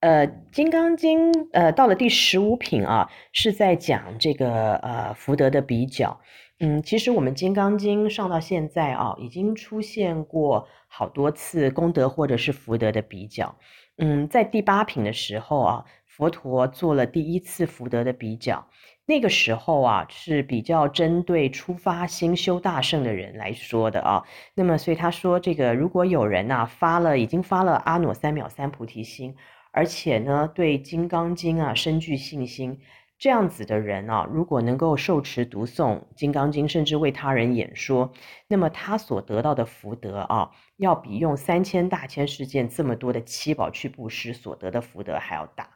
呃，《金刚经》呃，到了第十五品啊，是在讲这个呃福德的比较。嗯，其实我们《金刚经》上到现在啊，已经出现过好多次功德或者是福德的比较。嗯，在第八品的时候啊，佛陀做了第一次福德的比较。那个时候啊，是比较针对初发心修大圣的人来说的啊。那么，所以他说，这个如果有人呐、发了，已经发了阿耨三藐三菩提心。而且呢，对《金刚经》啊深具信心，这样子的人啊，如果能够受持读诵《金刚经》，甚至为他人演说，那么他所得到的福德啊，要比用三千大千世界这么多的七宝去布施所得的福德还要大。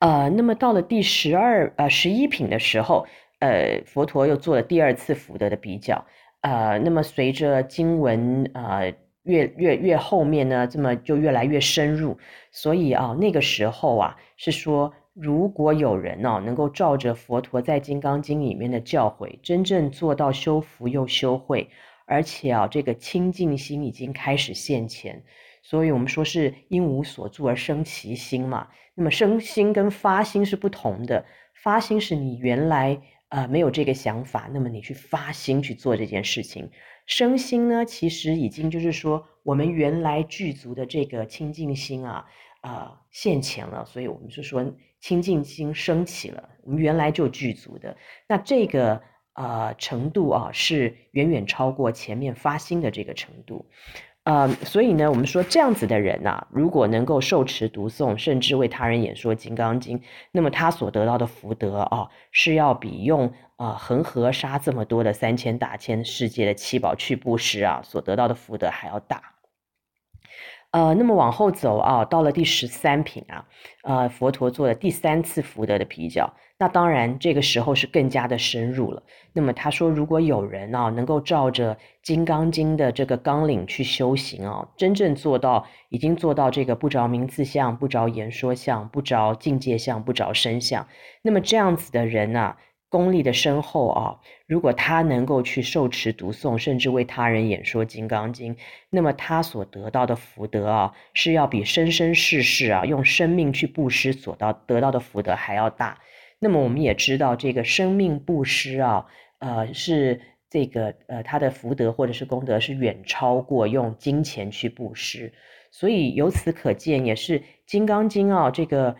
呃，那么到了第十二呃十一品的时候，呃，佛陀又做了第二次福德的比较。呃，那么随着经文呃。越越越后面呢，这么就越来越深入，所以啊，那个时候啊，是说如果有人呢、能够照着佛陀在《金刚经》里面的教诲，真正做到修福又修慧，而且啊，这个清净心已经开始现前，所以我们说是因无所住而生其心嘛。那么生心跟发心是不同的，发心是你原来呃没有这个想法，那么你去发心去做这件事情。身心呢，其实已经就是说，我们原来具足的这个清净心啊，啊、呃、现前了，所以我们是说清净心升起了，我们原来就具足的，那这个、呃、程度啊，是远远超过前面发心的这个程度。呃，所以呢，我们说这样子的人呐、如果能够受持读诵，甚至为他人演说《金刚经》，那么他所得到的福德啊，是要比用啊、呃、恒河沙这么多的三千大千世界的七宝去布施啊，所得到的福德还要大。呃，那么往后走啊，到了第十三品啊，呃，佛陀做了第三次福德的比较。那当然，这个时候是更加的深入了。那么他说，如果有人啊，能够照着《金刚经》的这个纲领去修行啊，真正做到，已经做到这个不着名字相、不着言说相、不着境界相、不着声相，那么这样子的人啊，功力的深厚啊，如果他能够去受持读诵，甚至为他人演说《金刚经》，那么他所得到的福德啊，是要比生生世世啊用生命去布施所到得到的福德还要大。那么我们也知道，这个生命布施啊，呃，是这个呃，他的福德或者是功德是远超过用金钱去布施，所以由此可见，也是《金刚经》啊，这个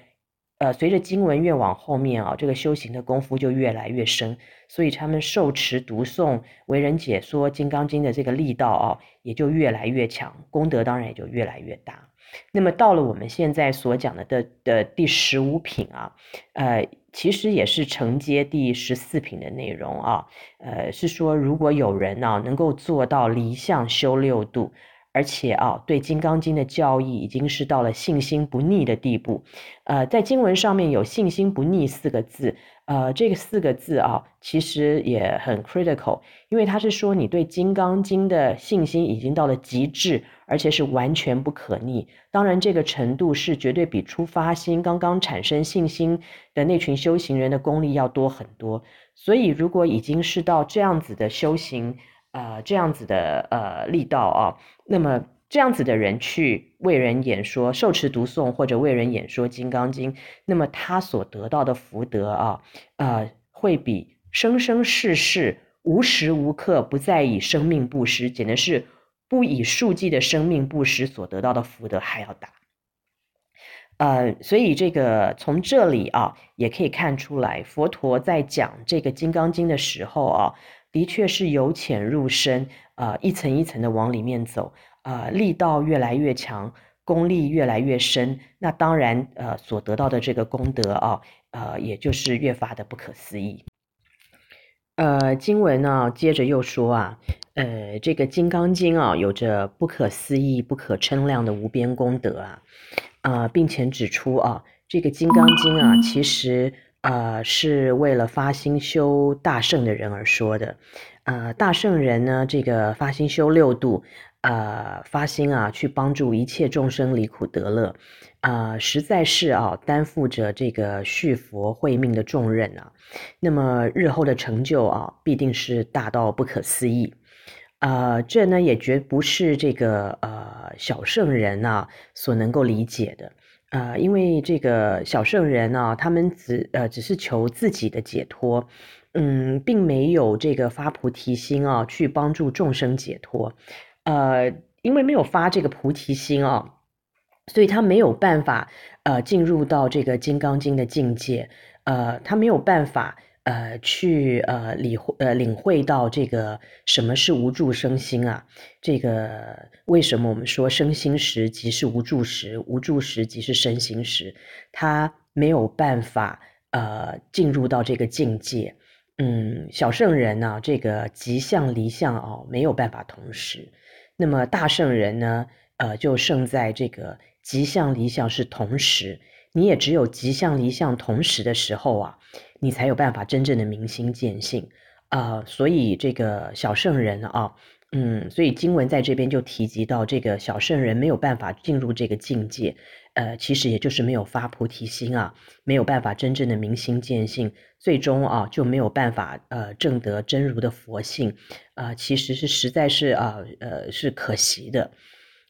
呃，随着经文越往后面啊，这个修行的功夫就越来越深，所以他们受持读诵、为人解说《金刚经》的这个力道啊，也就越来越强，功德当然也就越来越大。那么到了我们现在所讲的的的第十五品啊，呃。其实也是承接第十四品的内容啊，呃，是说如果有人呢、能够做到离相修六度，而且啊对《金刚经》的教义已经是到了信心不逆的地步，呃，在经文上面有信心不逆四个字。呃，这个四个字啊，其实也很 critical，因为他是说你对《金刚经》的信心已经到了极致，而且是完全不可逆。当然，这个程度是绝对比初发心、刚刚产生信心的那群修行人的功力要多很多。所以，如果已经是到这样子的修行，呃，这样子的呃力道啊，那么。这样子的人去为人演说、受持读诵或者为人演说《金刚经》，那么他所得到的福德啊，呃，会比生生世世无时无刻不在以生命布施，简直是不以数计的生命布施所得到的福德还要大。呃，所以这个从这里啊，也可以看出来，佛陀在讲这个《金刚经》的时候啊，的确是由浅入深，啊、呃，一层一层的往里面走。啊、呃，力道越来越强，功力越来越深，那当然，呃，所得到的这个功德啊，呃，也就是越发的不可思议。呃，经文呢，接着又说啊，呃，这个《金刚经》啊，有着不可思议、不可称量的无边功德啊，啊、呃，并且指出啊，这个《金刚经》啊，其实呃，是为了发心修大圣的人而说的，呃，大圣人呢，这个发心修六度。呃，发心啊，去帮助一切众生离苦得乐，呃，实在是啊，担负着这个续佛慧命的重任啊。那么日后的成就啊，必定是大到不可思议。呃，这呢也绝不是这个呃小圣人呐、啊、所能够理解的。呃，因为这个小圣人呢、啊，他们只呃只是求自己的解脱，嗯，并没有这个发菩提心啊，去帮助众生解脱。呃，因为没有发这个菩提心啊，所以他没有办法呃进入到这个金刚经的境界，呃，他没有办法。呃，去呃理会呃领会到这个什么是无助生心啊？这个为什么我们说生心时即是无助时，无助时即是生心时？他没有办法呃进入到这个境界。嗯，小圣人呢，这个即相离相哦，没有办法同时。那么大圣人呢，呃，就胜在这个即相离相是同时。你也只有吉相离相同时的时候啊，你才有办法真正的明心见性。啊、所以这个小圣人啊，嗯，所以经文在这边就提及到这个小圣人没有办法进入这个境界，呃，其实也就是没有发菩提心啊，没有办法真正的明心见性，最终啊就没有办法呃证得真如的佛性。啊、其实是实在是啊呃是可惜的。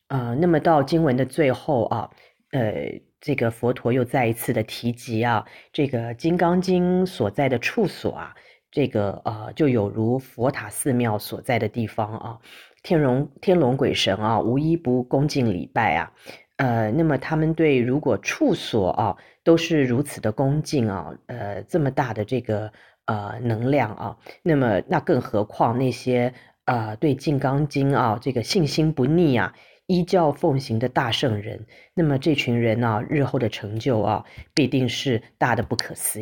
啊、那么到经文的最后啊，呃。这个佛陀又再一次的提及啊，这个《金刚经》所在的处所啊，这个呃，就有如佛塔寺庙所在的地方啊，天龙天龙鬼神啊，无一不恭敬礼拜啊，呃，那么他们对如果处所啊都是如此的恭敬啊，呃，这么大的这个呃能量啊，那么那更何况那些呃对《金刚经》啊这个信心不逆啊。依教奉行的大圣人，那么这群人呢、啊，日后的成就啊，必定是大的不可思议。